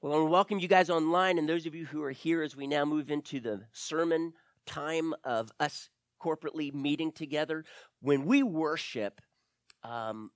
Well, I want to welcome you guys online and those of you who are here as we now move into the sermon time of us corporately meeting together. When we worship, um,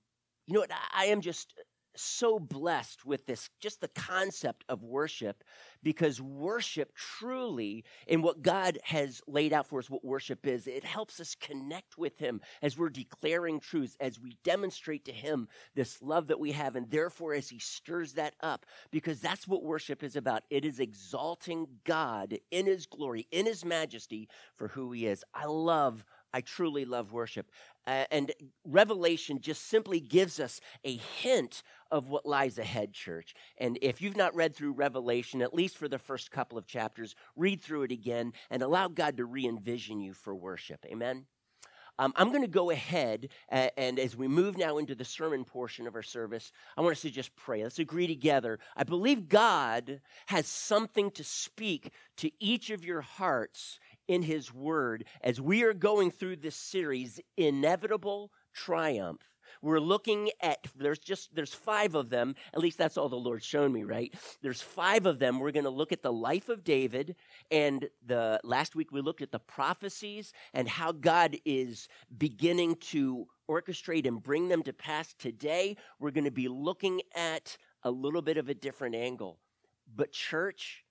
you know what? I am just so blessed with this, just the concept of worship, because worship truly, in what God has laid out for us, what worship is, it helps us connect with Him as we're declaring truths, as we demonstrate to Him this love that we have, and therefore as He stirs that up, because that's what worship is about. It is exalting God in His glory, in His majesty for who He is. I love I truly love worship. Uh, and Revelation just simply gives us a hint of what lies ahead, church. And if you've not read through Revelation, at least for the first couple of chapters, read through it again and allow God to re envision you for worship. Amen? Um, I'm going to go ahead, uh, and as we move now into the sermon portion of our service, I want us to just pray. Let's agree together. I believe God has something to speak to each of your hearts in His Word as we are going through this series, Inevitable Triumph. We're looking at there's just there's five of them. At least that's all the Lord's shown me, right? There's five of them. We're going to look at the life of David and the last week we looked at the prophecies and how God is beginning to orchestrate and bring them to pass. Today, we're going to be looking at a little bit of a different angle. But church,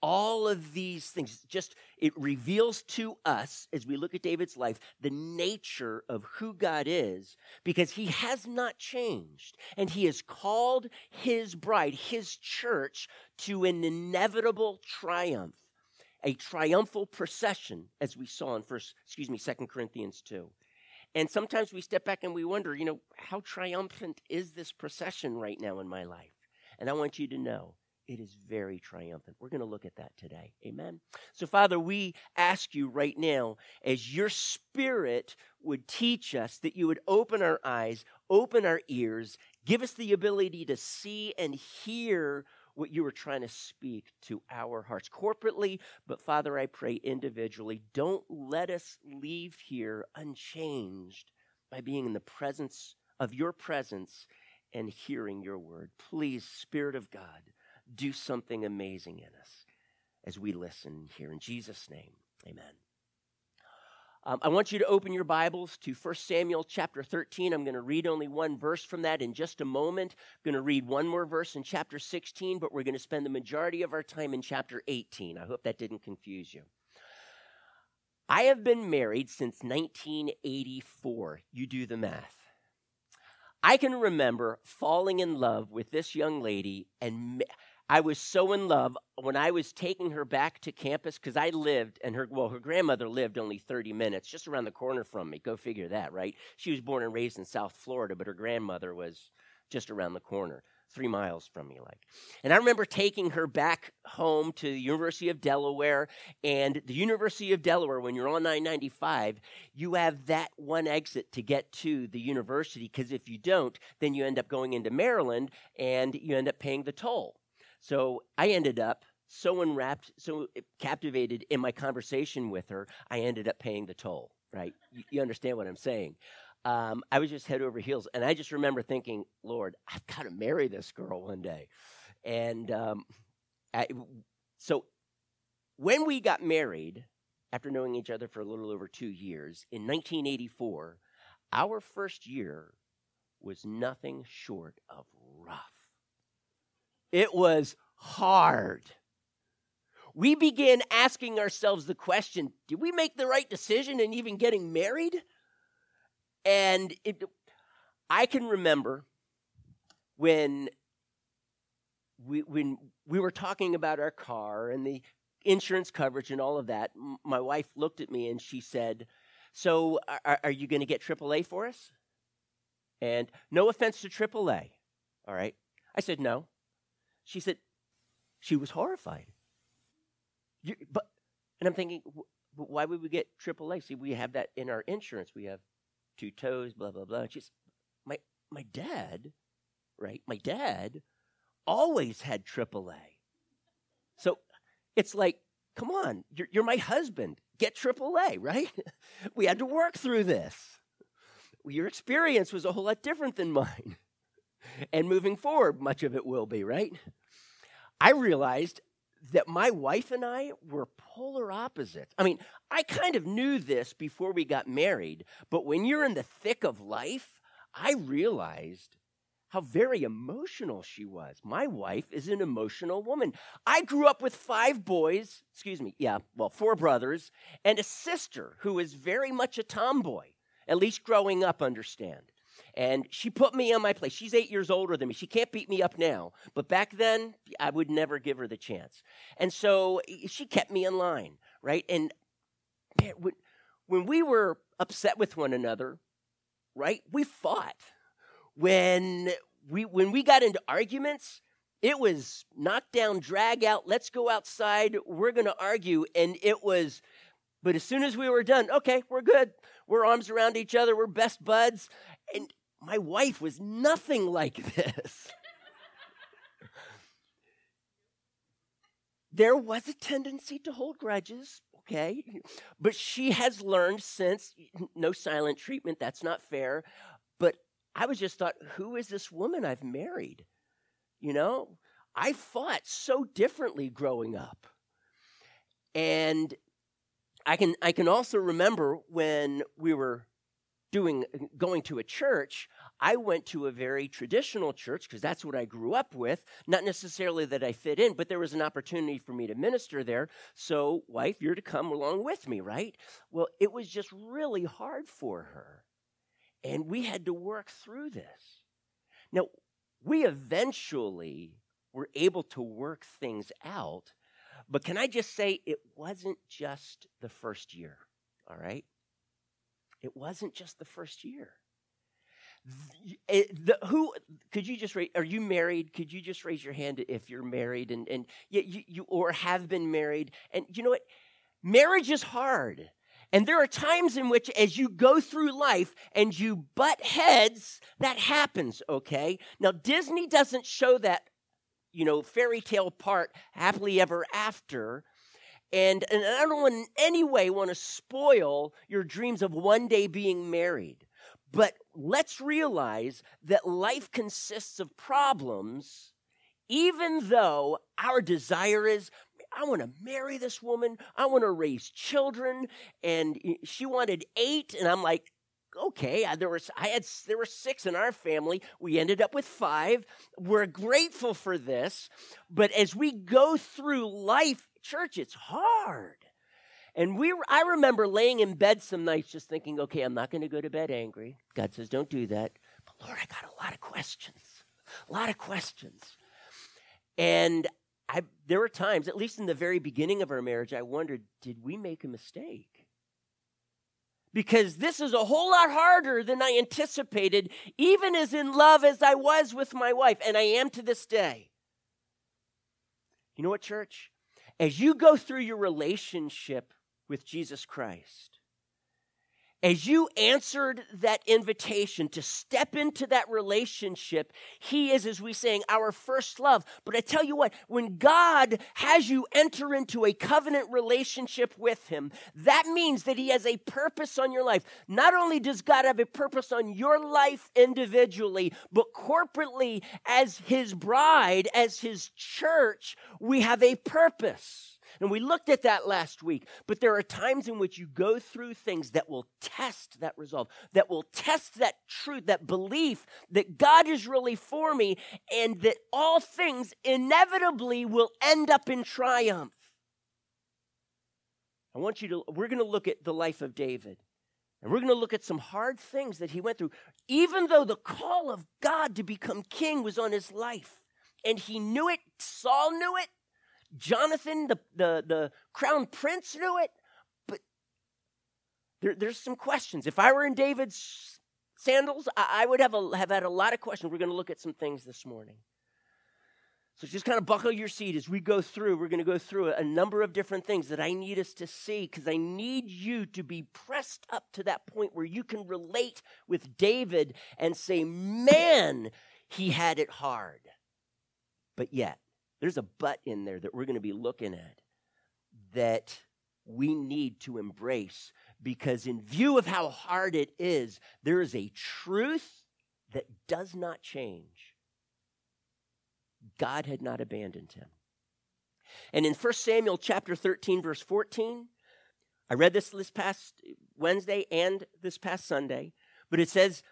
all of these things. Just it reveals to us as we look at david's life the nature of who god is because he has not changed and he has called his bride his church to an inevitable triumph a triumphal procession as we saw in first excuse me second corinthians 2 and sometimes we step back and we wonder you know how triumphant is this procession right now in my life? And i want you to know it is very triumphant. We're going to look at that today. Amen. So, Father, we ask you right now, as your spirit would teach us, that you would open our eyes, open our ears, give us the ability to see and hear what you were trying to speak to our hearts corporately, but Father, I pray individually. Don't let us leave here unchanged by being in the presence of your presence and hearing your word. Please, Spirit of God, do something amazing in us as we listen here. In Jesus' name, amen. Um, I want you to open your Bibles to 1 Samuel chapter 13. I'm going to read only one verse from that in just a moment. I'm going to read one more verse in chapter 16, but we're going to spend the majority of our time in chapter 18. I hope that didn't confuse you. I have been married since 1984. You do the math. I can remember falling in love with this young lady and. I was so in love when I was taking her back to campus because I lived, and her, well, her grandmother lived only 30 minutes, just around the corner from me. Go figure that, right? She was born and raised in South Florida, but her grandmother was just around the corner, three miles from me, like. And I remember taking her back home to the University of Delaware. And the University of Delaware, when you're on 995, you have that one exit to get to the university because if you don't, then you end up going into Maryland and you end up paying the toll. So I ended up so enwrapped, so captivated in my conversation with her, I ended up paying the toll, right? You, you understand what I'm saying? Um, I was just head over heels. And I just remember thinking, Lord, I've got to marry this girl one day. And um, I, so when we got married, after knowing each other for a little over two years, in 1984, our first year was nothing short of. It was hard. We began asking ourselves the question did we make the right decision in even getting married? And it, I can remember when we, when we were talking about our car and the insurance coverage and all of that, my wife looked at me and she said, So, are, are you going to get AAA for us? And no offense to AAA, all right? I said, No. She said, she was horrified. You, but, and I'm thinking, why would we get AAA? See, we have that in our insurance. We have two tows, blah blah blah. And she's my my dad, right? My dad always had AAA. So it's like, come on, you're, you're my husband. Get AAA, right? we had to work through this. Your experience was a whole lot different than mine. And moving forward, much of it will be, right? I realized that my wife and I were polar opposites. I mean, I kind of knew this before we got married, but when you're in the thick of life, I realized how very emotional she was. My wife is an emotional woman. I grew up with five boys, excuse me, yeah, well, four brothers, and a sister who is very much a tomboy, at least growing up, understand. And she put me on my place. She's eight years older than me. She can't beat me up now. But back then, I would never give her the chance. And so she kept me in line, right? And when, when we were upset with one another, right, we fought. When we, when we got into arguments, it was knock down, drag out, let's go outside, we're going to argue. And it was, but as soon as we were done, okay, we're good. We're arms around each other, we're best buds. And my wife was nothing like this. there was a tendency to hold grudges, okay? But she has learned since no silent treatment, that's not fair. But I was just thought, who is this woman I've married? You know, I fought so differently growing up. And I can I can also remember when we were doing going to a church i went to a very traditional church because that's what i grew up with. Not necessarily that i fit in but there was an opportunity for me to minister there. So wife you're to come along with me right? Well it was just really hard for her. And we had to work through this. Now we eventually were able to work things out but can i just say it wasn't just the first year all right it wasn't just the first year. The, who could you just raise? Are you married? Could you just raise your hand if you're married and and you, you or have been married? And you know what? Marriage is hard. And there are times in which, as you go through life and you butt heads, that happens, okay? Now, Disney doesn't show that, you know, fairy tale part happily ever after, and, and I don't in any way want to spoil your dreams of one day being married. But let's realize that life consists of problems, even though our desire is I want to marry this woman. I want to raise children. And she wanted eight. And I'm like, okay, there was I had there were six in our family. We ended up with five. We're grateful for this, but as we go through life, church, it's hard. And we, I remember laying in bed some nights just thinking, okay, I'm not going to go to bed angry. God says, don't do that. But Lord, I got a lot of questions, a lot of questions. And I, there were times, at least in the very beginning of our marriage, I wondered, did we make a mistake? Because this is a whole lot harder than I anticipated, even as in love as I was with my wife, and I am to this day. You know what, church? As you go through your relationship with Jesus Christ, as you answered that invitation to step into that relationship, He is, as we saying, our first love. But I tell you what, when God has you enter into a covenant relationship with Him, that means that He has a purpose on your life. Not only does God have a purpose on your life individually, but corporately as His bride, as His church, we have a purpose. And we looked at that last week. But there are times in which you go through things that will test that resolve, that will test that truth, that belief that God is really for me, and that all things inevitably will end up in triumph. I want you to, we're going to look at the life of David. And we're going to look at some hard things that he went through, even though the call of God to become king was on his life. And he knew it, Saul knew it, Jonathan, the, the, the crown prince, knew it, but there, there's some questions. If I were in David's sandals, I, I would have, a, have had a lot of questions. We're going to look at some things this morning. So just kind of buckle your seat as we go through. We're going to go through a number of different things that I need us to see because I need you to be pressed up to that point where you can relate with David and say, man, he had it hard. But yet, there's a but in there that we're going to be looking at that we need to embrace because, in view of how hard it is, there is a truth that does not change. God had not abandoned him. And in 1 Samuel chapter 13, verse 14, I read this this past Wednesday and this past Sunday, but it says,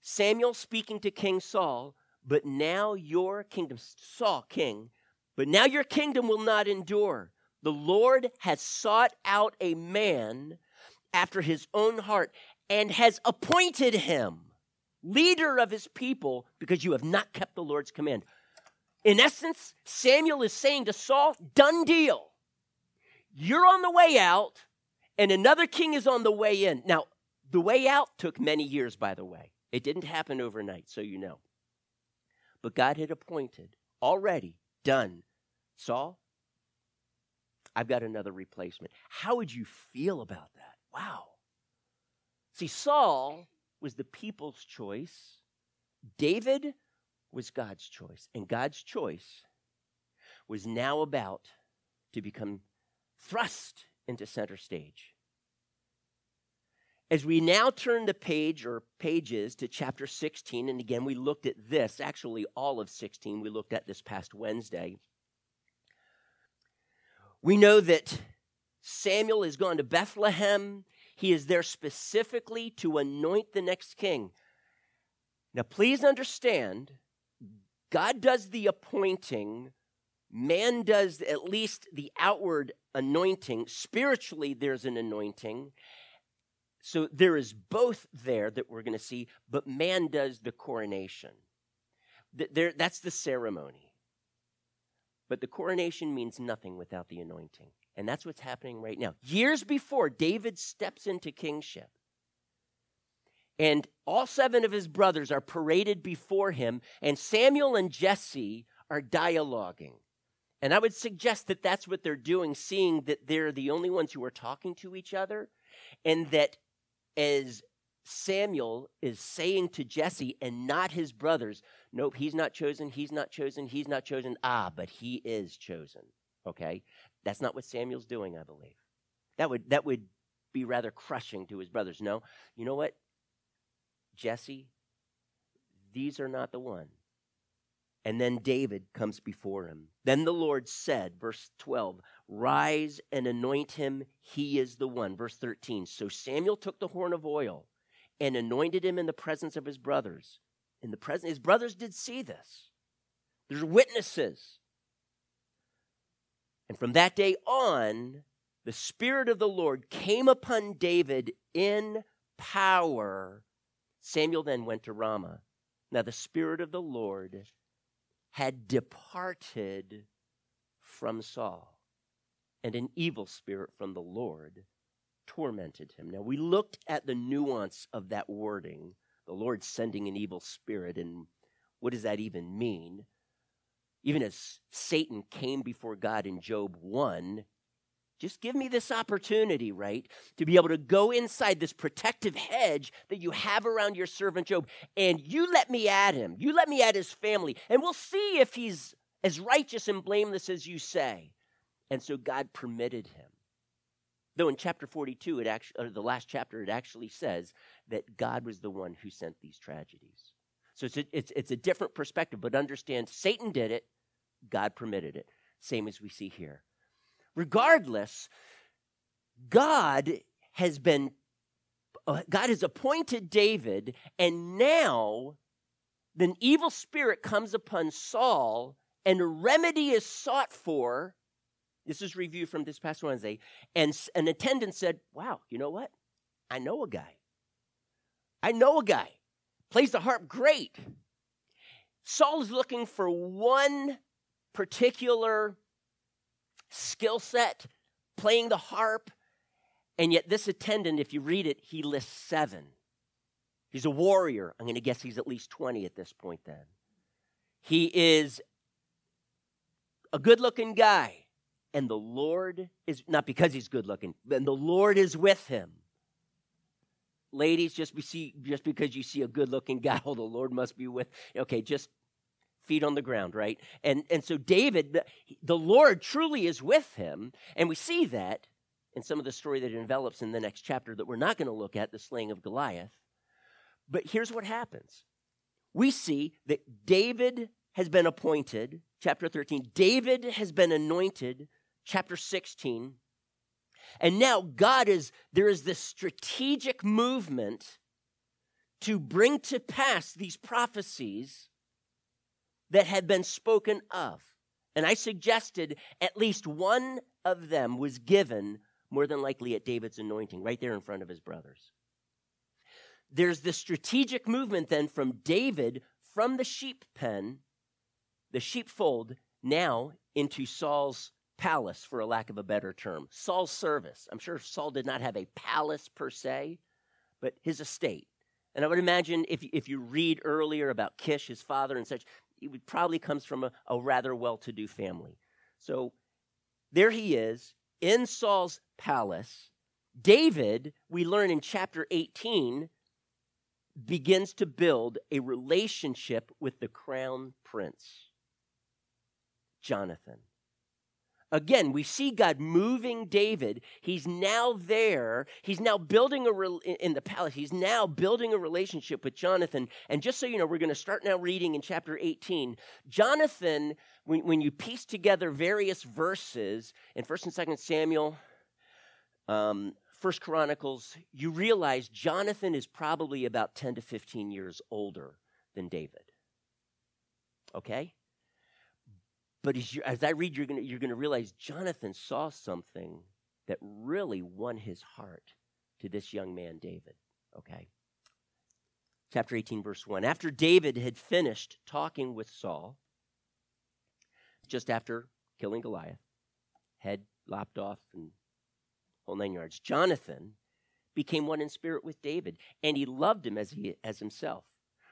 Samuel speaking to King Saul, but now your kingdom, Saul, king, but now your kingdom will not endure. The Lord has sought out a man after his own heart and has appointed him leader of his people because you have not kept the Lord's command. In essence, Samuel is saying to Saul, done deal. You're on the way out, and another king is on the way in. Now, the way out took many years, by the way. It didn't happen overnight, so you know. But God had appointed, already done. Saul, I've got another replacement. How would you feel about that? Wow. See, Saul was the people's choice, David was God's choice. And God's choice was now about to become thrust into center stage. As we now turn the page or pages to chapter 16, and again, we looked at this, actually, all of 16, we looked at this past Wednesday. We know that Samuel has gone to Bethlehem. He is there specifically to anoint the next king. Now, please understand, God does the appointing, man does at least the outward anointing. Spiritually, there's an anointing. So there is both there that we're going to see, but man does the coronation. There, that's the ceremony. But the coronation means nothing without the anointing. And that's what's happening right now. Years before David steps into kingship, and all seven of his brothers are paraded before him, and Samuel and Jesse are dialoguing. And I would suggest that that's what they're doing, seeing that they're the only ones who are talking to each other, and that as Samuel is saying to Jesse and not his brothers, Nope, he's not chosen, he's not chosen, he's not chosen. Ah, but he is chosen. Okay? That's not what Samuel's doing, I believe. That would, that would be rather crushing to his brothers. No, you know what? Jesse, these are not the one. And then David comes before him. Then the Lord said, verse 12, Rise and anoint him, he is the one. Verse 13, So Samuel took the horn of oil and anointed him in the presence of his brothers. In the presence, his brothers did see this. There's witnesses. And from that day on, the Spirit of the Lord came upon David in power. Samuel then went to Ramah. Now, the Spirit of the Lord had departed from Saul, and an evil spirit from the Lord tormented him. Now, we looked at the nuance of that wording the Lord sending an evil spirit, and what does that even mean? Even as Satan came before God in Job 1, just give me this opportunity, right? To be able to go inside this protective hedge that you have around your servant Job, and you let me at him. You let me at his family, and we'll see if he's as righteous and blameless as you say. And so God permitted him. Though in chapter 42, it actually, the last chapter, it actually says that God was the one who sent these tragedies. So it's a, it's, it's a different perspective, but understand Satan did it, God permitted it. Same as we see here. Regardless, God has been, uh, God has appointed David, and now the evil spirit comes upon Saul, and a remedy is sought for. This is review from this past Wednesday. And an attendant said, Wow, you know what? I know a guy. I know a guy. Plays the harp great. Saul is looking for one particular skill set, playing the harp, and yet this attendant, if you read it, he lists seven. He's a warrior. I'm going to guess he's at least 20 at this point then. He is a good looking guy, and the Lord is not because he's good looking, and the Lord is with him. Ladies, just, be see, just because you see a good looking guy, oh, the Lord must be with. Okay, just feet on the ground, right? And, and so David, the Lord truly is with him. And we see that in some of the story that envelops in the next chapter that we're not going to look at, the slaying of Goliath. But here's what happens we see that David has been appointed, chapter 13. David has been anointed, chapter 16. And now God is, there is this strategic movement to bring to pass these prophecies that had been spoken of. And I suggested at least one of them was given more than likely at David's anointing, right there in front of his brothers. There's this strategic movement then from David from the sheep pen, the sheepfold, now into Saul's palace, for a lack of a better term. Saul's service. I'm sure Saul did not have a palace per se, but his estate. And I would imagine if, if you read earlier about Kish, his father, and such, he probably comes from a, a rather well to do family. So there he is in Saul's palace. David, we learn in chapter 18, begins to build a relationship with the crown prince, Jonathan. Again, we see God moving David. He's now there. He's now building a re- in the palace. He's now building a relationship with Jonathan. And just so you know, we're going to start now reading in chapter 18. Jonathan, when, when you piece together various verses in 1st and 2nd Samuel, um, First Chronicles, you realize Jonathan is probably about 10 to 15 years older than David. Okay? But as, you, as I read, you're going you're to realize Jonathan saw something that really won his heart to this young man, David. Okay? Chapter 18, verse 1. After David had finished talking with Saul, just after killing Goliath, head lopped off and whole nine yards. Jonathan became one in spirit with David, and he loved him as, he, as himself.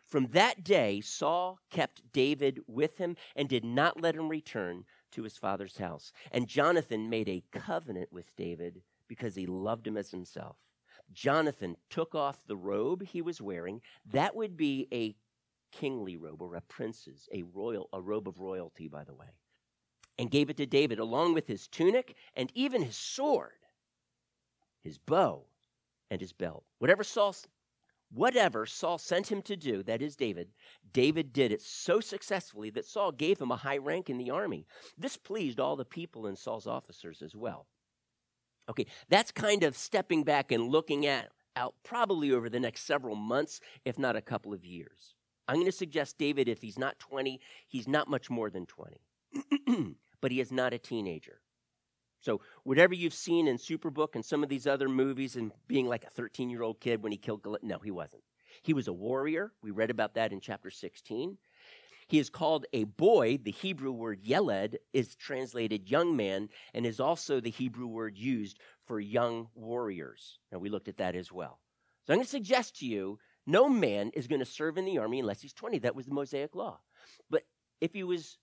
From that day, Saul kept David with him and did not let him return to his father's house. And Jonathan made a covenant with David because he loved him as himself. Jonathan took off the robe he was wearing. That would be a kingly robe or a prince's, a royal, a robe of royalty, by the way, and gave it to David along with his tunic and even his sword his bow, and his belt. Whatever Saul whatever Saul sent him to do, that is David, David did it so successfully that Saul gave him a high rank in the army. This pleased all the people and Saul's officers as well. Okay, that's kind of stepping back and looking at out probably over the next several months, if not a couple of years. I'm going to suggest David, if he's not 20, he's not much more than 20. but he is not a teenager. So, whatever you've seen in Superbook and some of these other movies, and being like a 13 year old kid when he killed Goliath, no, he wasn't. He was a warrior. We read about that in chapter 16. He is called a boy. The Hebrew word yeled is translated young man and is also the Hebrew word used for young warriors. Now, we looked at that as well. So, I'm going to suggest to you no man is going to serve in the army unless he's 20. That was the Mosaic law. But if he was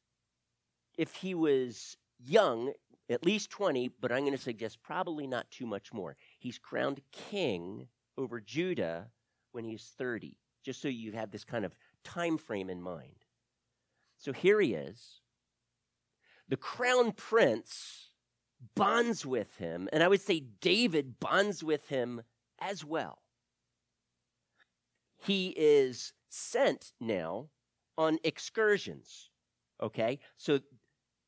if he was young, at least 20, but I'm going to suggest probably not too much more. He's crowned king over Judah when he's 30, just so you have this kind of time frame in mind. So here he is. The crown prince bonds with him, and I would say David bonds with him as well. He is sent now on excursions. Okay? So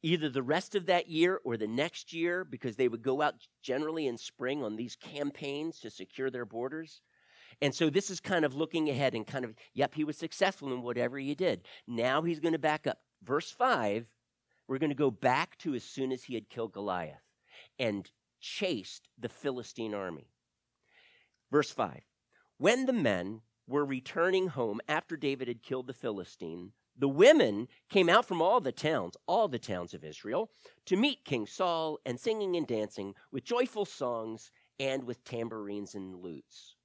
either the rest of that year or the next year because they would go out generally in spring on these campaigns to secure their borders. And so this is kind of looking ahead and kind of, yep, he was successful in whatever he did. Now he's going to back up. Verse 5, we're going to go back to as soon as he had killed Goliath and chased the Philistine army. Verse 5 When the men were returning home after David had killed the Philistine, the women came out from all the towns, all the towns of Israel, to meet King Saul and singing and dancing with joyful songs and with tambourines and lutes.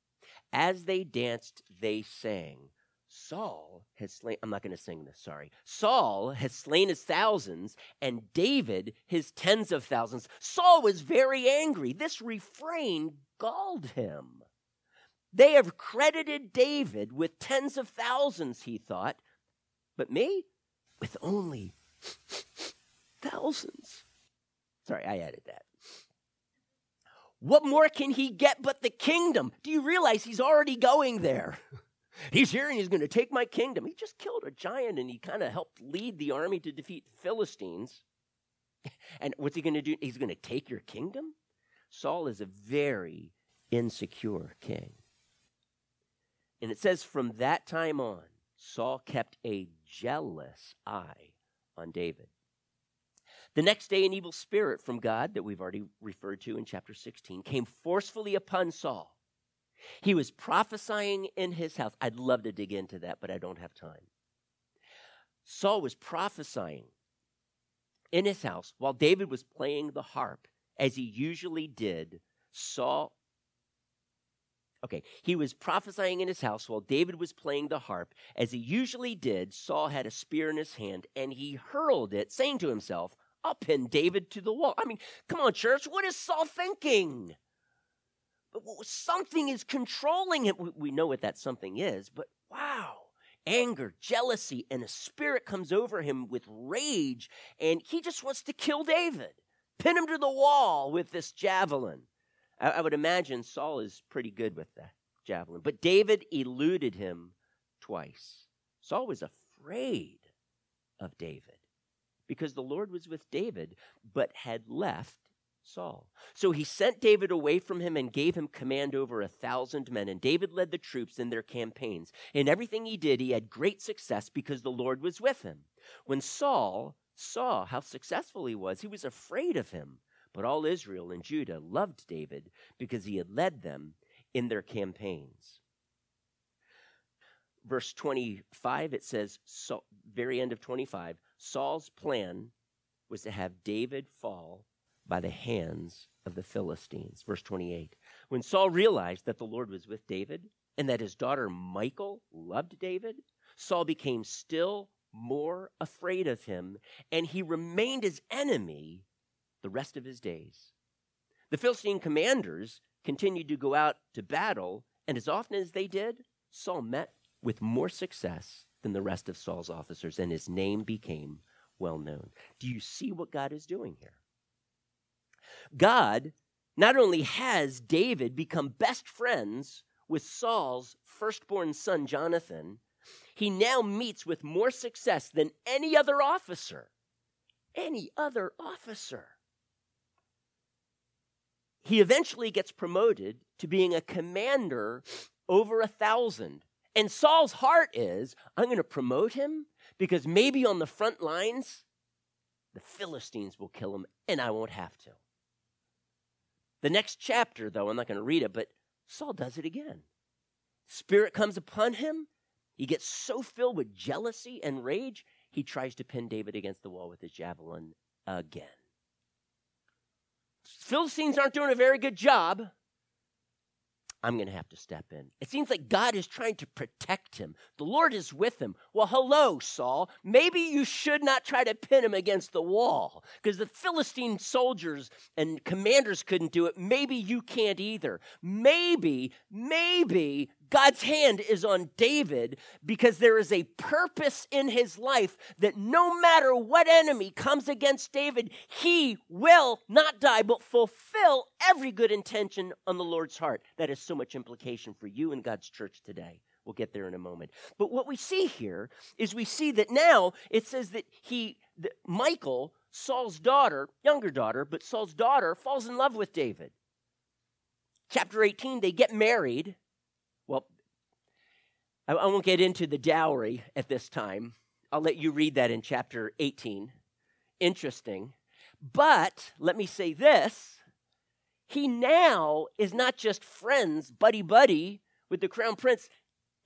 As they danced, they sang, Saul has slain, I'm not going to sing this, sorry. Saul has slain his thousands and David his tens of thousands. Saul was very angry. This refrain galled him. They have credited David with tens of thousands, he thought but me, with only thousands. Sorry, I added that. What more can he get but the kingdom? Do you realize he's already going there? He's here and he's going to take my kingdom. He just killed a giant and he kind of helped lead the army to defeat the Philistines. And what's he going to do? He's going to take your kingdom? Saul is a very insecure king. And it says from that time on, Saul kept a jealous eye on David. The next day, an evil spirit from God that we've already referred to in chapter 16 came forcefully upon Saul. He was prophesying in his house. I'd love to dig into that, but I don't have time. Saul was prophesying in his house while David was playing the harp, as he usually did. Saul Okay, he was prophesying in his house while David was playing the harp. As he usually did, Saul had a spear in his hand and he hurled it, saying to himself, I'll pin David to the wall. I mean, come on, church, what is Saul thinking? Something is controlling him. We know what that something is, but wow. Anger, jealousy, and a spirit comes over him with rage, and he just wants to kill David, pin him to the wall with this javelin. I, I would imagine Saul is pretty good with the javelin. But David eluded him twice. Saul was afraid of David because the Lord was with David, but had left Saul. So he sent David away from him and gave him command over a thousand men. And David led the troops in their campaigns. In everything he did, he had great success because the Lord was with him. When Saul saw how successful he was, he was afraid of him. But all Israel and Judah loved David because he had led them in their campaigns. Verse 25, it says, very end of 25, Saul's plan was to have David fall by the hands of the Philistines. Verse 28. When Saul realized that the Lord was with David and that his daughter Michal loved David, Saul became still more afraid of him, and he remained his enemy the rest of his days. The Philistine commanders continued to go out to battle, and as often as they did, Saul met with more success than the rest of Saul's officers, and his name became well known. Do you see what God is doing here? God not only has David become best friends with Saul's firstborn son, Jonathan, he now meets with more success than any other officer. Any other officer he eventually gets promoted to being a commander over a thousand. And Saul's heart is I'm going to promote him because maybe on the front lines, the Philistines will kill him and I won't have to. The next chapter, though, I'm not going to read it, but Saul does it again. Spirit comes upon him. He gets so filled with jealousy and rage, he tries to pin David against the wall with his javelin again. Philistines aren't doing a very good job. I'm going to have to step in. It seems like God is trying to protect him. The Lord is with him. Well, hello, Saul. Maybe you should not try to pin him against the wall because the Philistine soldiers and commanders couldn't do it. Maybe you can't either. Maybe, maybe God's hand is on David because there is a purpose in his life that no matter what enemy comes against David, he will not die, but fulfill every good intention on the Lord's heart. That has so much implication for you and God's church today. We'll get there in a moment. But what we see here is we see that now it says that he, that Michal, Saul's daughter, younger daughter, but Saul's daughter falls in love with David. Chapter 18, they get married I, won't get into the dowry at this time. I'll let you read that in chapter 18. Interesting. But let me say this he now is not just friends, buddy buddy with the crown prince.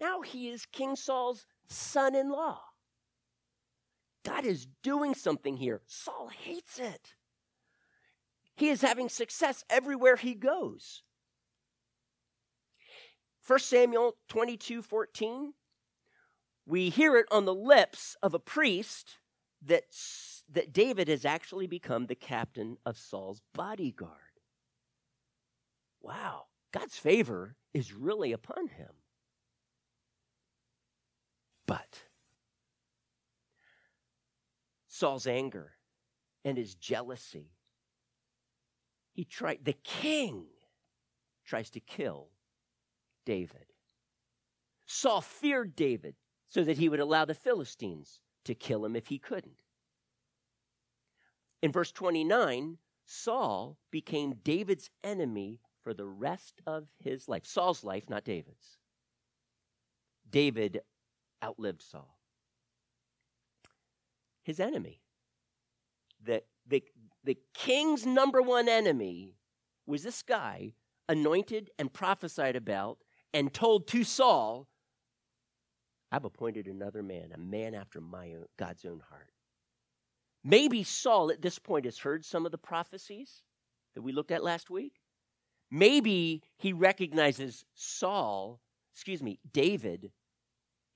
Now he is King Saul's son in law. God is doing something here. Saul hates it. He is having success everywhere he goes. 1 Samuel 22 14, we hear it on the lips of a priest that, that David has actually become the captain of Saul's bodyguard. Wow, God's favor is really upon him. But Saul's anger and his jealousy, he tried, the king tries to kill David. Saul feared David so that he would allow the Philistines to kill him if he couldn't. In verse 29, Saul became David's enemy for the rest of his life. Saul's life, not David's. David outlived Saul. His enemy. The, the, the king's number one enemy was this guy anointed and prophesied about and told to Saul, I've appointed another man, a man after my own, God's own heart. Maybe Saul at this point has heard some of the prophecies that we looked at last week. Maybe he recognizes Saul, excuse me, David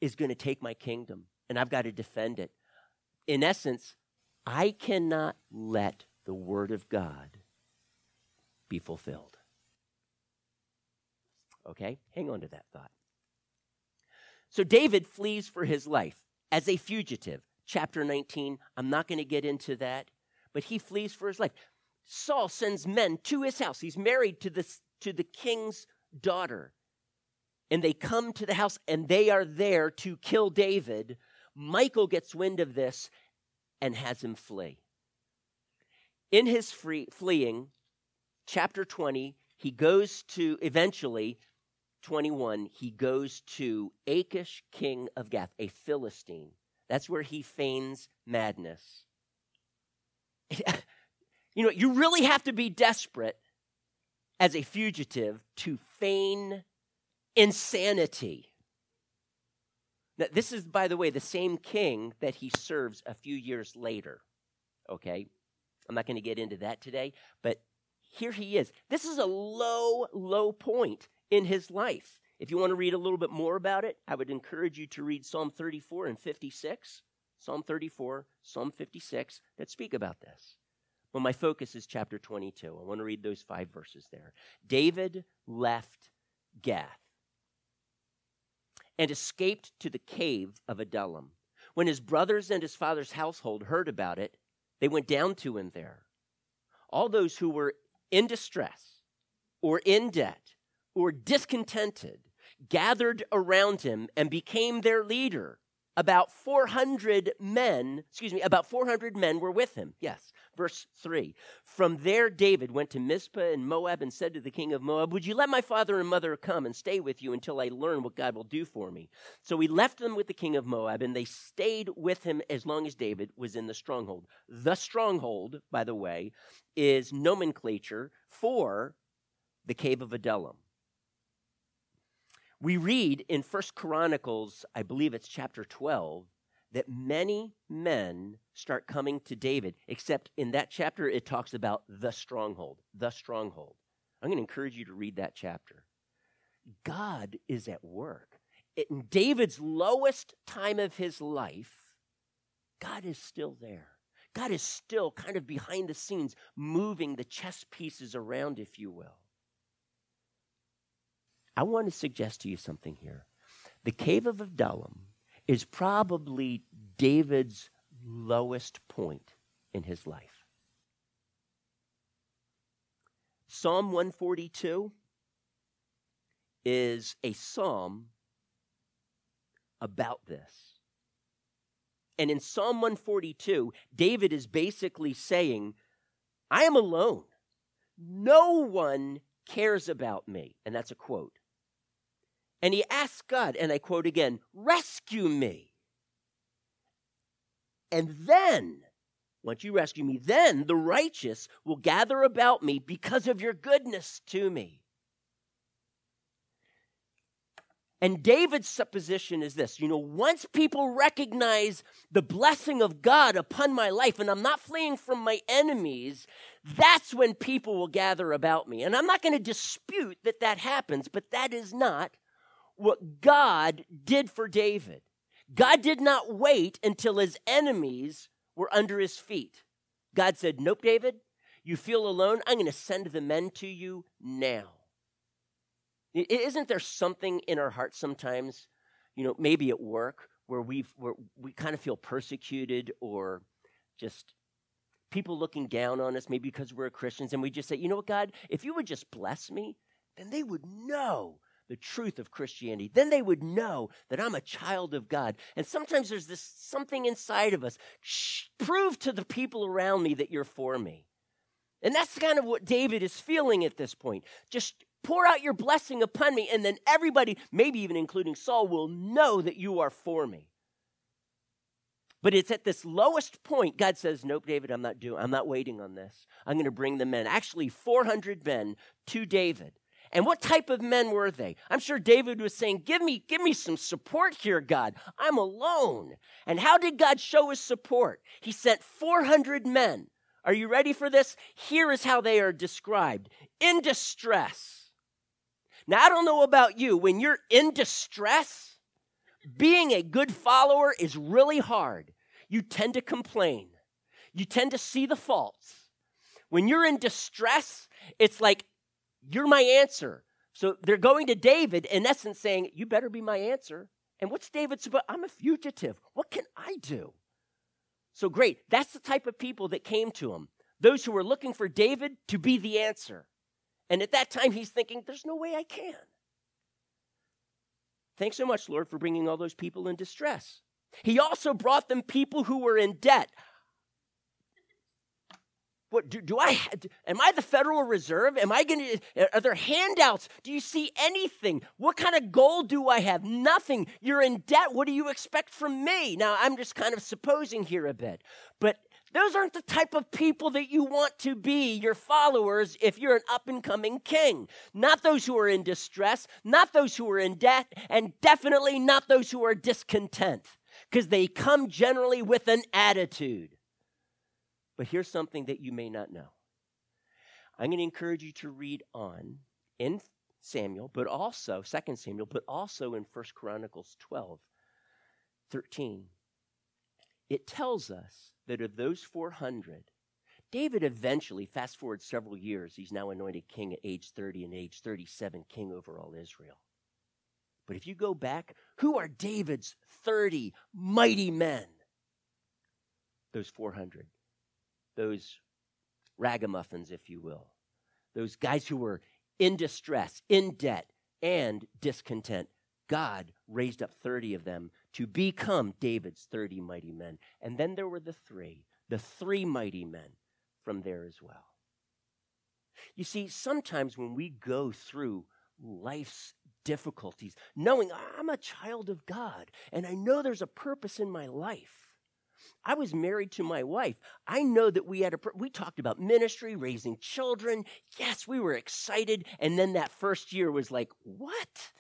is going to take my kingdom and I've got to defend it. In essence, I cannot let the word of God be fulfilled. Okay? Hang on to that thought. So David flees for his life as a fugitive. Chapter 19, I'm not going to get into that, but he flees for his life. Saul sends men to his house. He's married to the, to the king's daughter. And they come to the house and they are there to kill David. Michael gets wind of this and has him flee. In his free, fleeing, chapter 20, he goes to eventually 21, he goes to Achish, king of Gath, a Philistine. That's where he feigns madness. you know, you really have to be desperate as a fugitive to feign insanity. Now, this is, by the way, the same king that he serves a few years later. Okay? I'm not going to get into that today, but here he is. This is a low, low point in his life. If you want to read a little bit more about it, I would encourage you to read Psalm 34 and 56. Psalm 34, Psalm 56 that speak about this. But my focus is chapter 22. I want to read those five verses there. David left Gath and escaped to the cave of Adullam. When his brothers and his father's household heard about it, they went down to him there. All those who were in distress or in debt or discontented gathered around him and became their leader. About 400 men, excuse me, about 400 men were with him. Yes. Verse 3. From there, David went to Mizpah in Moab and said to the king of Moab, Would you let my father and mother come and stay with you until I learn what God will do for me? So he left them with the king of Moab, and they stayed with him as long as David was in the stronghold. The stronghold, by the way, is nomenclature for the cave of Adullam. We read in First Chronicles, I believe it's chapter 12, that many men start coming to David, except in that chapter it talks about the stronghold, the stronghold. I'm going to encourage you to read that chapter. God is at work. In David's lowest time of his life, God is still there. God is still kind of behind the scenes, moving the chess pieces around, if you will. I want to suggest to you something here. The cave of Adullam is probably David's lowest point in his life. Psalm 142 is a psalm about this. And in Psalm 142, David is basically saying, I am alone. No one cares about me. And that's a quote. And he asks God, and I quote again, rescue me. And then, once you rescue me, then the righteous will gather about me because of your goodness to me. And David's supposition is this you know, once people recognize the blessing of God upon my life and I'm not fleeing from my enemies, that's when people will gather about me. And I'm not going to dispute that that happens, but that is not what God did for David. God did not wait until his enemies were under his feet. God said, Nope, David, you feel alone. I'm going to send the men to you now. Isn't there something in our hearts sometimes, you know, maybe at work, where we we kind of feel persecuted or just people looking down on us, maybe because we're Christians, and we just say, you know what, God, if you would just bless me, then they would know the truth of Christianity. Then they would know that I'm a child of God. And sometimes there's this something inside of us. Shh, prove to the people around me that you're for me. And that's kind of what David is feeling at this point. Just pour out your blessing upon me, and then everybody, maybe even including Saul, will know that you are for me. But it's at this lowest point, God says, Nope, David, I'm not doing, I'm not waiting on this. I'm going to bring the men. Actually, 400 men to David. And what type of men were they? I'm sure David was saying, Give me, give me some support here, God. I'm alone. And how did God show his support? He sent 400 men. Are you ready for this? Here is how they are described in distress. Now, I don't know about you, when you're in distress, being a good follower is really hard. You tend to complain, you tend to see the faults. When you're in distress, it's like, you're my answer. So they're going to David, in essence, saying, You better be my answer. And what's David supposed? I'm a fugitive. What can I do? So great. That's the type of people that came to him. Those who were looking for David to be the answer. And at that time, he's thinking, There's no way I can. Thanks so much, Lord, for bringing all those people in distress. He also brought them people who were in debt. What do, do I am I the Federal Reserve? Am I going to are there handouts? Do you see anything? What kind of goal do I have? Nothing. You're in debt. What do you expect from me? Now, I'm just kind of supposing here a bit. But those aren't the type of people that you want to be your followers if you're an up and coming king. Not those who are in distress, not those who are in debt, and definitely not those who are discontent, because they come generally with an attitude. But here's something that you may not know. I'm going to encourage you to read on in Samuel, but also 2 Samuel, but also in 1 Chronicles 12, 13. It tells us that of those 400, David eventually, fast forward several years, he's now anointed king at age 30 and age 37, king over all Israel. But if you go back, who are David's 30 mighty men? Those 400. Those ragamuffins, if you will. Those guys who were in distress, in debt, and discontent. God raised up 30 of them to become David's 30 mighty men. And then there were the three, the three mighty men from there as well. You see, sometimes when we go through life's difficulties, knowing ah, I'm a child of God and I know there's a purpose in my life. I was married to my wife. I know that we had a we talked about ministry, raising children. Yes, we were excited and then that first year was like, "What?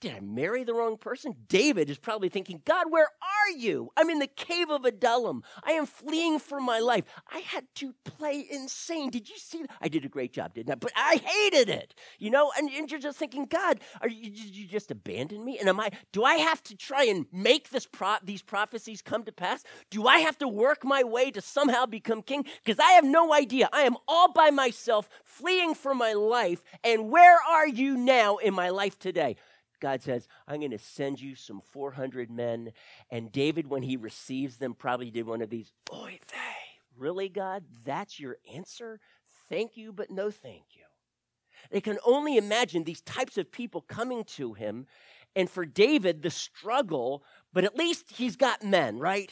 Did I marry the wrong person? David is probably thinking, God, where are you? I'm in the cave of Adullam. I am fleeing for my life. I had to play insane. Did you see that? I did a great job, didn't I? But I hated it. You know, and, and you're just thinking, God, are you, did you just abandon me? And am I, do I have to try and make this pro, these prophecies come to pass? Do I have to work my way to somehow become king? Because I have no idea. I am all by myself, fleeing for my life. And where are you now in my life today? God says, I'm going to send you some 400 men. And David, when he receives them, probably did one of these, Boy, vey, really, God? That's your answer? Thank you, but no thank you. They can only imagine these types of people coming to him. And for David, the struggle, but at least he's got men, right?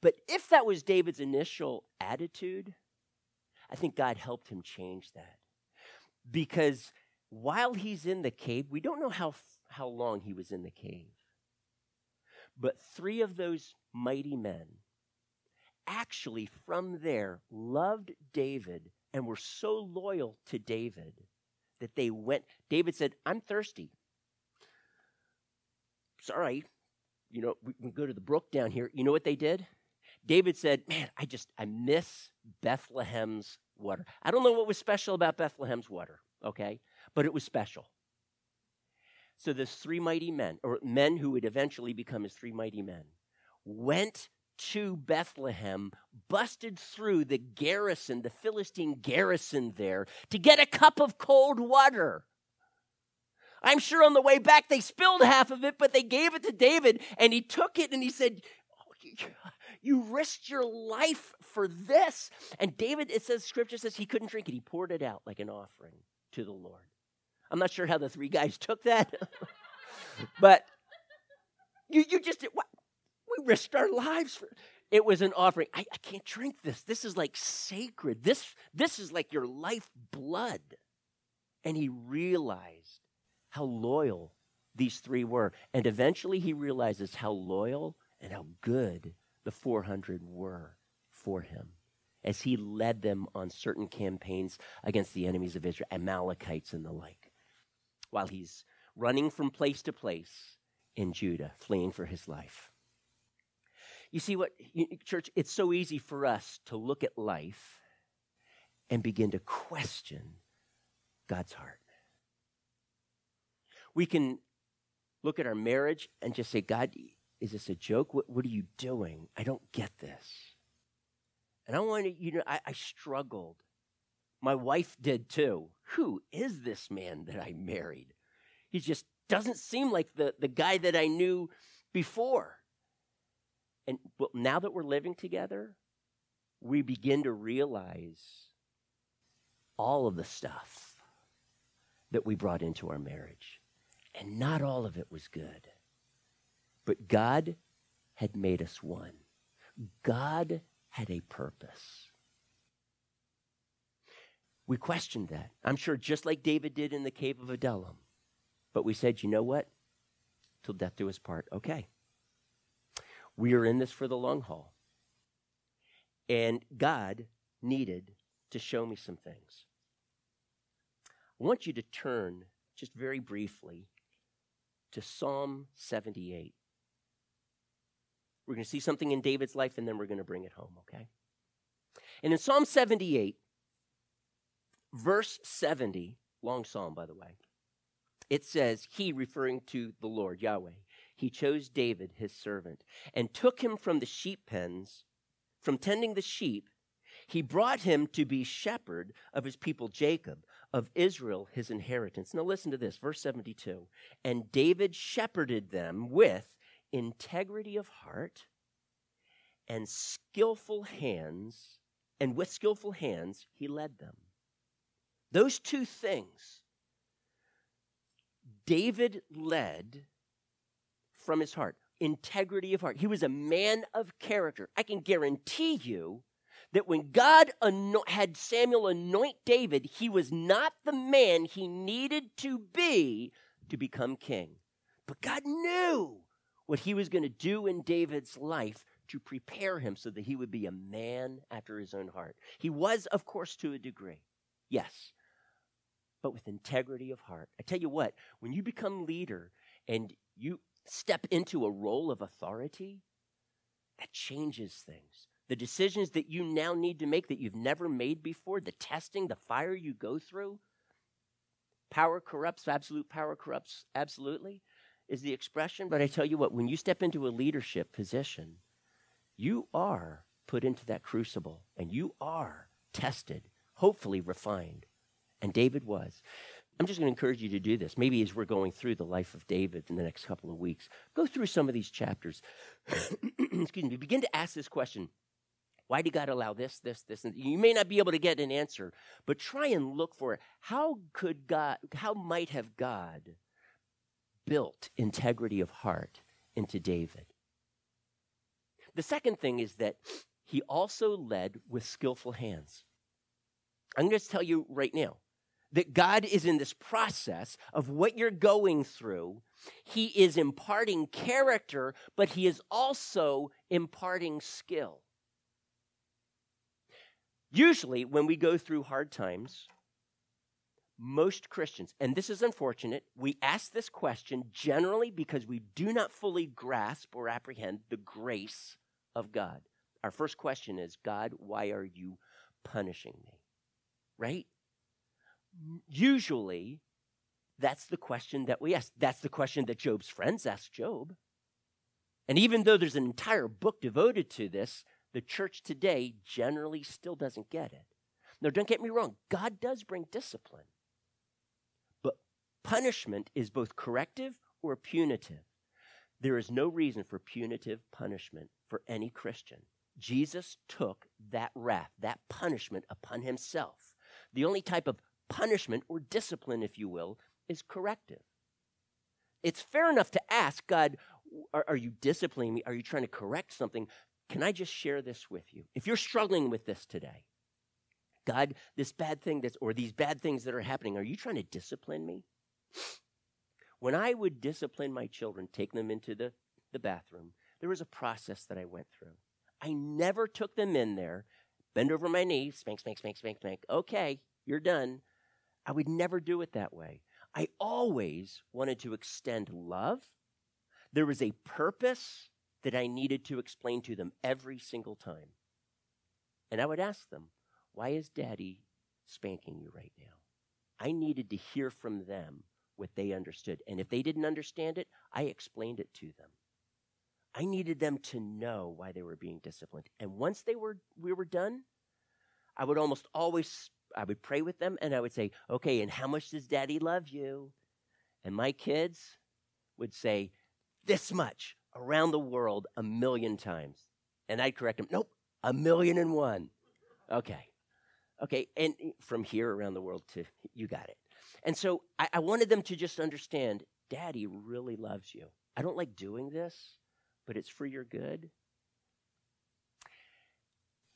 But if that was David's initial attitude, I think God helped him change that. Because while he's in the cave, we don't know how, how long he was in the cave, but three of those mighty men actually from there loved David and were so loyal to David that they went. David said, I'm thirsty. Sorry, you know, we can go to the brook down here. You know what they did? David said, Man, I just, I miss Bethlehem's water. I don't know what was special about Bethlehem's water, okay? but it was special. So those three mighty men, or men who would eventually become his three mighty men, went to Bethlehem, busted through the garrison, the Philistine garrison there, to get a cup of cold water. I'm sure on the way back they spilled half of it, but they gave it to David, and he took it and he said, oh, You risked your life for this. And David, it says, scripture says he couldn't drink it. He poured it out like an offering. To the Lord. I'm not sure how the three guys took that, but you, you just, what? we risked our lives for it was an offering. I, I can't drink this. This is like sacred. This, this is like your life blood. And he realized how loyal these three were. And eventually he realizes how loyal and how good the 400 were for him as he led them on certain campaigns against the enemies of Israel, Amalekites and the like, while he's running from place to place in Judah, fleeing for his life. You see what, church, it's so easy for us to look at life and begin to question God's heart. We can look at our marriage and just say, God, is this a joke? What, what are you doing? I don't get this. And I want to, you know, I, I struggled. My wife did too. Who is this man that I married? He just doesn't seem like the, the guy that I knew before. And well, now that we're living together, we begin to realize all of the stuff that we brought into our marriage. And not all of it was good. But God had made us one. God had a purpose. We questioned that. I'm sure just like David did in the cave of Adullam. But we said, you know what? Till death do us part. Okay. We are in this for the long haul. And God needed to show me some things. I want you to turn just very briefly to Psalm 78. We're going to see something in David's life and then we're going to bring it home, okay? And in Psalm 78, verse 70, long psalm, by the way, it says, He, referring to the Lord, Yahweh, he chose David, his servant, and took him from the sheep pens, from tending the sheep. He brought him to be shepherd of his people Jacob, of Israel, his inheritance. Now listen to this, verse 72. And David shepherded them with integrity of heart and skillful hands, and with skillful hands, he led them. Those two things, David led from his heart, integrity of heart. He was a man of character. I can guarantee you that when God had Samuel anoint David, he was not the man he needed to be to become king. But God knew what he was going to do in David's life to prepare him so that he would be a man after his own heart. He was, of course, to a degree, yes, but with integrity of heart. I tell you what, when you become leader and you step into a role of authority, that changes things. The decisions that you now need to make that you've never made before, the testing, the fire you go through, power corrupts, absolute power corrupts, absolutely, is the expression. But I tell you what, when you step into a leadership position, you are put into that crucible and you are tested, hopefully refined. And David was. I'm just going to encourage you to do this. Maybe as we're going through the life of David in the next couple of weeks, go through some of these chapters. Excuse me. Begin to ask this question Why did God allow this, this, this? And you may not be able to get an answer, but try and look for it. How could God, how might have God built integrity of heart into David? The second thing is that he also led with skillful hands. I'm going to tell you right now that God is in this process of what you're going through. He is imparting character, but He is also imparting skill. Usually, when we go through hard times, most Christians, and this is unfortunate, we ask this question generally because we do not fully grasp or apprehend the grace of God. Our first question is God, why are you punishing me? Right? usually that's the question that we ask. That's the question that Job's friends asked Job. And even though there's an entire book devoted to this, the church today generally still doesn't get it. Now, don't get me wrong, God does bring discipline. Punishment is both corrective or punitive. There is no reason for punitive punishment for any Christian. Jesus took that wrath, that punishment upon himself. The only type of punishment or discipline, if you will, is corrective. It's fair enough to ask God, are, are, you disciplining me? Are you trying to correct something? Can I just share this with you? If you're struggling with this today, God, this bad thing that's, or these bad things that are happening, are you trying to discipline me? When I would discipline my children, take them into the, the bathroom, there was a process that I went through. I never took them in there, bend over my knee, spank, spank, spank, spank, spank. Okay, you're done. I would never do it that way. I always wanted to extend love. There was a purpose that I needed to explain to them every single time. And I would ask them, why is daddy spanking you right now? I needed to hear from them what they understood. And if they didn't understand it, I explained it to them. I needed them to know why they were being disciplined. And once they were we were done, I would almost always I would pray with them and I would say, "Okay, and how much does daddy love you?" And my kids would say, "This much." Around the world a million times. And I'd correct them, "Nope, a million and one." Okay. Okay, and from here around the world to you got it. And so I, I wanted them to just understand Daddy really loves you. I don't like doing this, but it's for your good.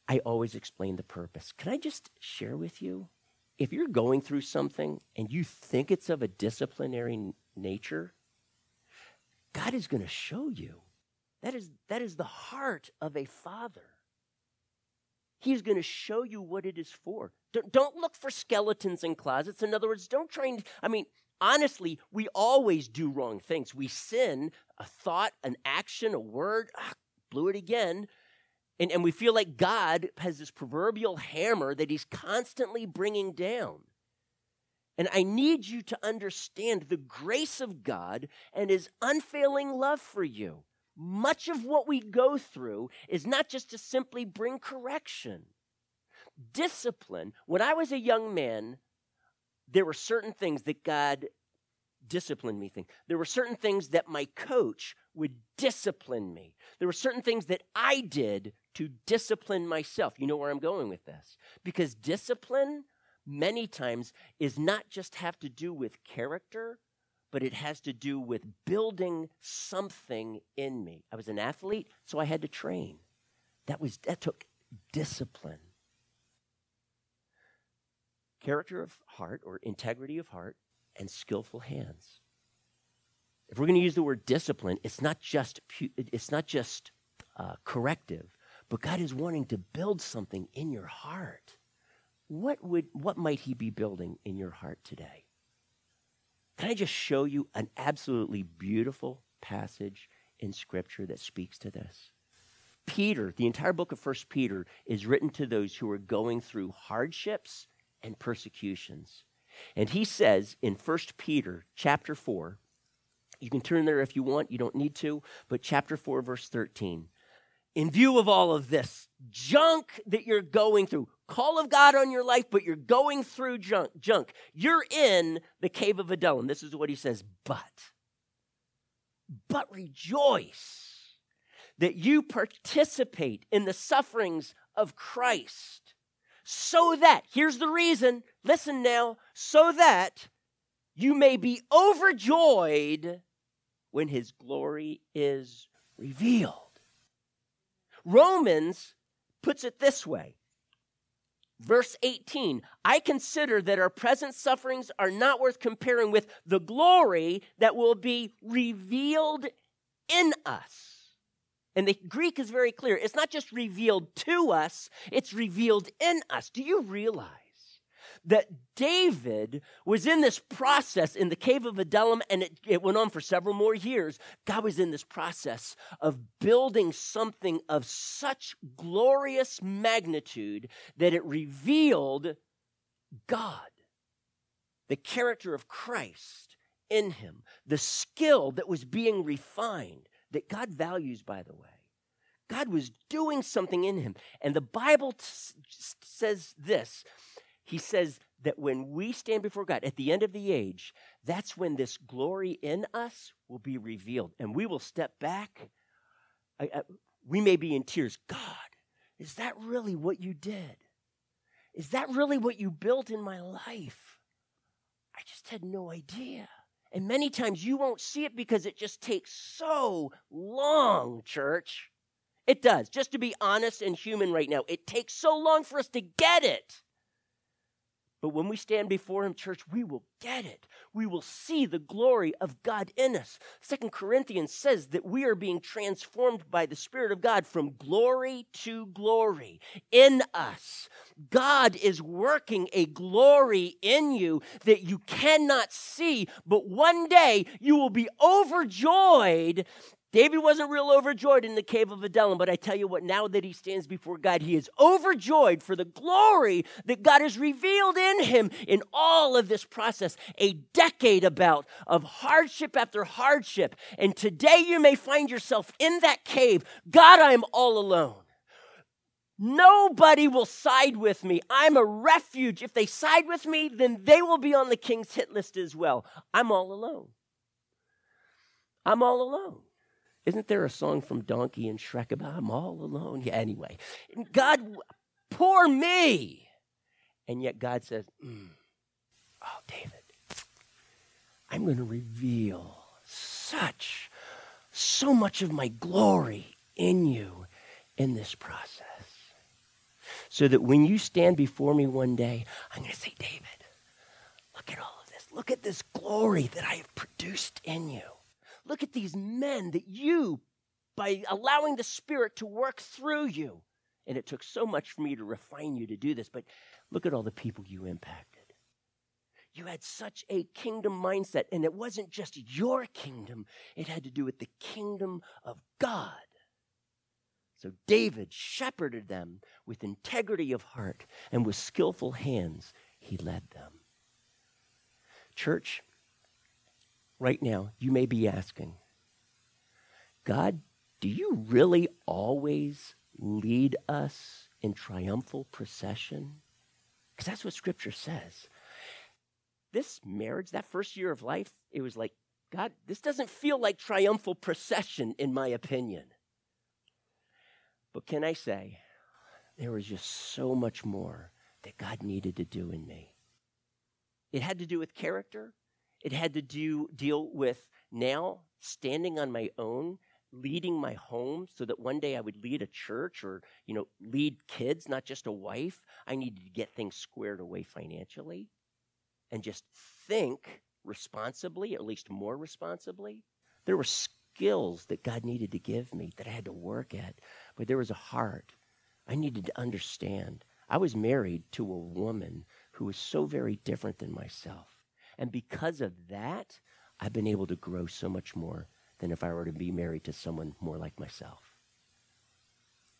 I always explain the purpose. Can I just share with you? If you're going through something and you think it's of a disciplinary nature, God is going to show you. That is, that is the heart of a father. He's going to show you what it is for. Don't, don't look for skeletons in closets. In other words, don't try and, I mean, honestly, we always do wrong things. We sin, a thought, an action, a word, ah, blew it again. And, and we feel like God has this proverbial hammer that he's constantly bringing down. And I need you to understand the grace of God and his unfailing love for you much of what we go through is not just to simply bring correction. Discipline, when I was a young man, there were certain things that God disciplined me think there were certain things that my coach would discipline me. There were certain things that i did to discipline myself. You know where i'm going with this? Because discipline many times is not just have to do with character but it has to do with building something in me. I was an athlete, so I had to train. That was that took discipline. Character of heart or integrity of heart and skillful hands. If we're going to use the word discipline, it's not just it's not just uh, corrective, but God is wanting to build something in your heart. What would what might He be building in your heart today? Can I just show you an absolutely beautiful passage in Scripture that speaks to this? Peter, the entire book of First Peter, is written to those who are going through hardships and persecutions. And he says in First Peter chapter 4, you can turn there if you want, you don't need to, but chapter 4, verse 13. In view of all of this junk that you're going through, call of God on your life, but you're going through junk. junk. You're in the cave of Adullam. This is what he says, but, but rejoice that you participate in the sufferings of Christ, so that, here's the reason, listen now, so that you may be overjoyed when his glory is revealed. Romans puts it this way Verse 18 I consider that our present sufferings are not worth comparing with the glory that will be revealed in us. And the Greek is very clear. It's not just revealed to us, it's revealed in us. Do you realize that David was in this process in the cave of Adullam, and it, it, went on for several more years. God was in this process of building something of such glorious magnitude that it revealed God, the character of Christ in him, the skill that was being refined, that God values, by the way. God was doing something in him. And the Bible t- says this he says that when we stand before God at the end of the age, that's when this glory in us will be revealed. And we will step back. I, I, we may be in tears. God, is that really what you did? Is that really what you built in my life? I just had no idea. And many times you won't see it because it just takes so long, church. It does. Just to be honest and human right now, it takes so long for us to get it. But when we stand before him, church, we will get it. We will see the glory of God in us. Second Corinthians says that we are being transformed by the Spirit of God from glory to glory in us. God is working a glory in you that you cannot see, but one day you will be overjoyed David wasn't real overjoyed in the cave of Adullam, but I tell you what, now that he stands before God, he is overjoyed for the glory that God has revealed in him in all of this process. A decade about of hardship after hardship. And today you may find yourself in that cave. God, I am all alone. Nobody will side with me. I'm a refuge. If they side with me, then they will be on the king's hit list as well. I'm all alone. I'm all alone. Isn't there a song from Donkey and Shrek about I'm all alone? Yeah, anyway. God, poor me. And yet God says, mm, Oh, David, I'm going to reveal such, so much of my glory in you in this process. So that when you stand before me one day, I'm going to say, David, look at all of this. Look at this glory that I have produced in you. Look at these men that you, by allowing the Spirit to work through you, and it took so much for me to refine you to do this, but look at all the people you impacted. You had such a kingdom mindset, and it wasn't just your kingdom, it had to do with the kingdom of God. So David shepherded them with integrity of heart, and with skillful hands, he led them. Church, right now, you may be asking, God, do you really always lead us in triumphal procession? Because that's what Scripture says. This marriage, that first year of life, it was like, God, this doesn't feel like triumphal procession, in my opinion. But can I say, there was just so much more that God needed to do in me. It had to do with character, it had to do deal with now standing on my own, leading my home so that one day I would lead a church or, you know, lead kids, not just a wife. I needed to get things squared away financially and just think responsibly, at least more responsibly. There were skills that God needed to give me that I had to work at, but there was a heart. I needed to understand. I was married to a woman who was so very different than myself. And because of that, I've been able to grow so much more than if I were to be married to someone more like myself.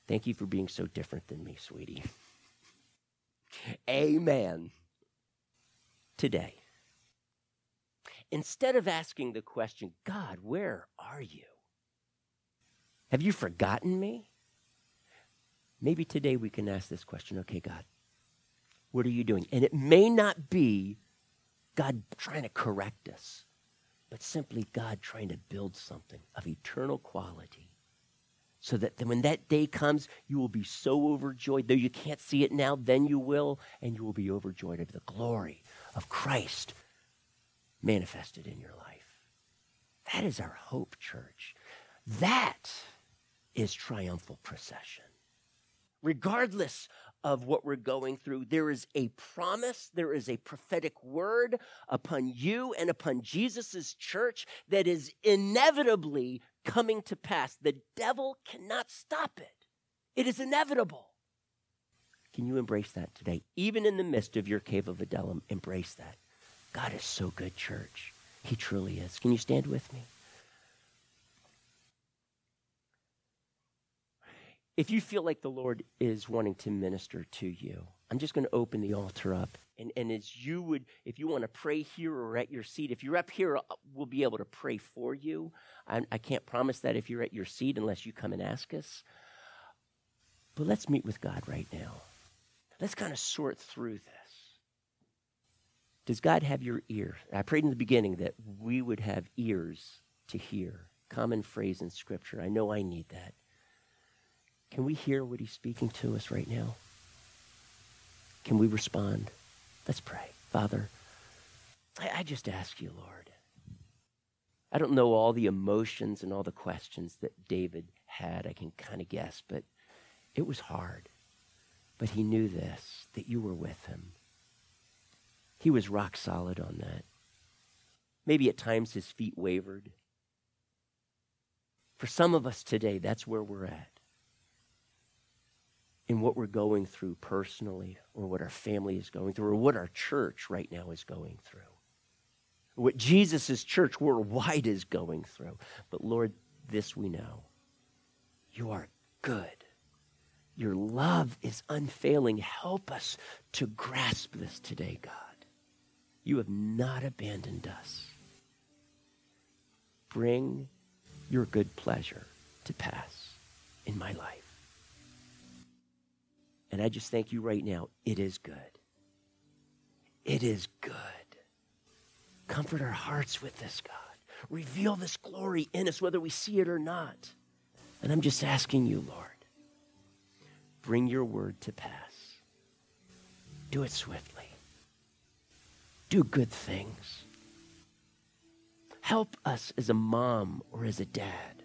Thank you for being so different than me, sweetie. Amen. Today, instead of asking the question, God, where are you? Have you forgotten me? Maybe today we can ask this question okay, God, what are you doing? And it may not be God trying to correct us, but simply God trying to build something of eternal quality. So that when that day comes, you will be so overjoyed. Though you can't see it now, then you will, and you will be overjoyed of the glory of Christ manifested in your life. That is our hope, church. That is triumphal procession. Regardless of what we're going through. There is a promise, there is a prophetic word upon you and upon Jesus' church that is inevitably coming to pass. The devil cannot stop it, it is inevitable. Can you embrace that today? Even in the midst of your cave of Adullam, embrace that. God is so good, church. He truly is. Can you stand with me? If you feel like the Lord is wanting to minister to you, I'm just going to open the altar up. And, and as you would, if you want to pray here or at your seat, if you're up here, uh, we'll be able to pray for you. I, I can't promise that if you're at your seat unless you come and ask us. But let's meet with God right now. Let's kind of sort through this. Does God have your ear? I prayed in the beginning that we would have ears to hear. Common phrase in Scripture. I know I need that. Can we hear what he's speaking to us right now? Can we respond? Let's pray. Father, I, I just ask you, Lord. I don't know all the emotions and all the questions that David had. I can kind of guess, but it was hard. But he knew this that you were with him. He was rock solid on that. Maybe at times his feet wavered. For some of us today, that's where we're at. In what we're going through personally, or what our family is going through, or what our church right now is going through. What Jesus' church worldwide is going through. But Lord, this we know. You are good. Your love is unfailing. Help us to grasp this today, God. You have not abandoned us. Bring your good pleasure to pass in my life. And I just thank you right now. It is good. It is good. Comfort our hearts with this, God. Reveal this glory in us, whether we see it or not. And I'm just asking you, Lord, bring your word to pass. Do it swiftly. Do good things. Help us as a mom or as a dad,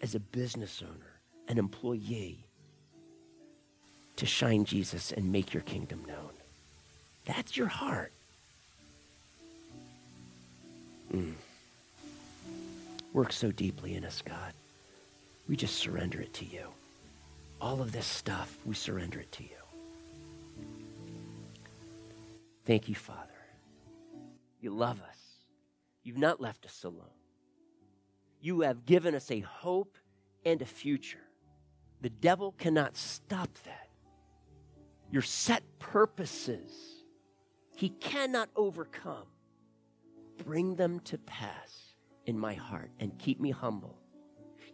as a business owner, an employee, to shine Jesus and make your kingdom known. That's your heart. Mm. Work so deeply in us, God. We just surrender it to you. All of this stuff, we surrender it to you. Thank you, Father. You love us. You've not left us alone. You have given us a hope and a future. The devil cannot stop that. Your set purposes, he cannot overcome. Bring them to pass in my heart and keep me humble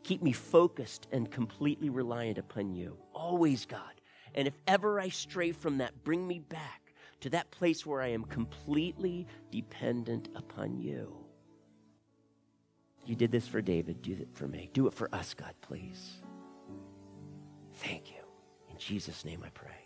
Keep me focused and completely reliant upon you. Always, God. And if ever I stray from that, bring me back to that place where I am completely dependent upon you. You did this for David. Do it for me. Do it for us, God, please. Thank you. In Jesus' name I pray.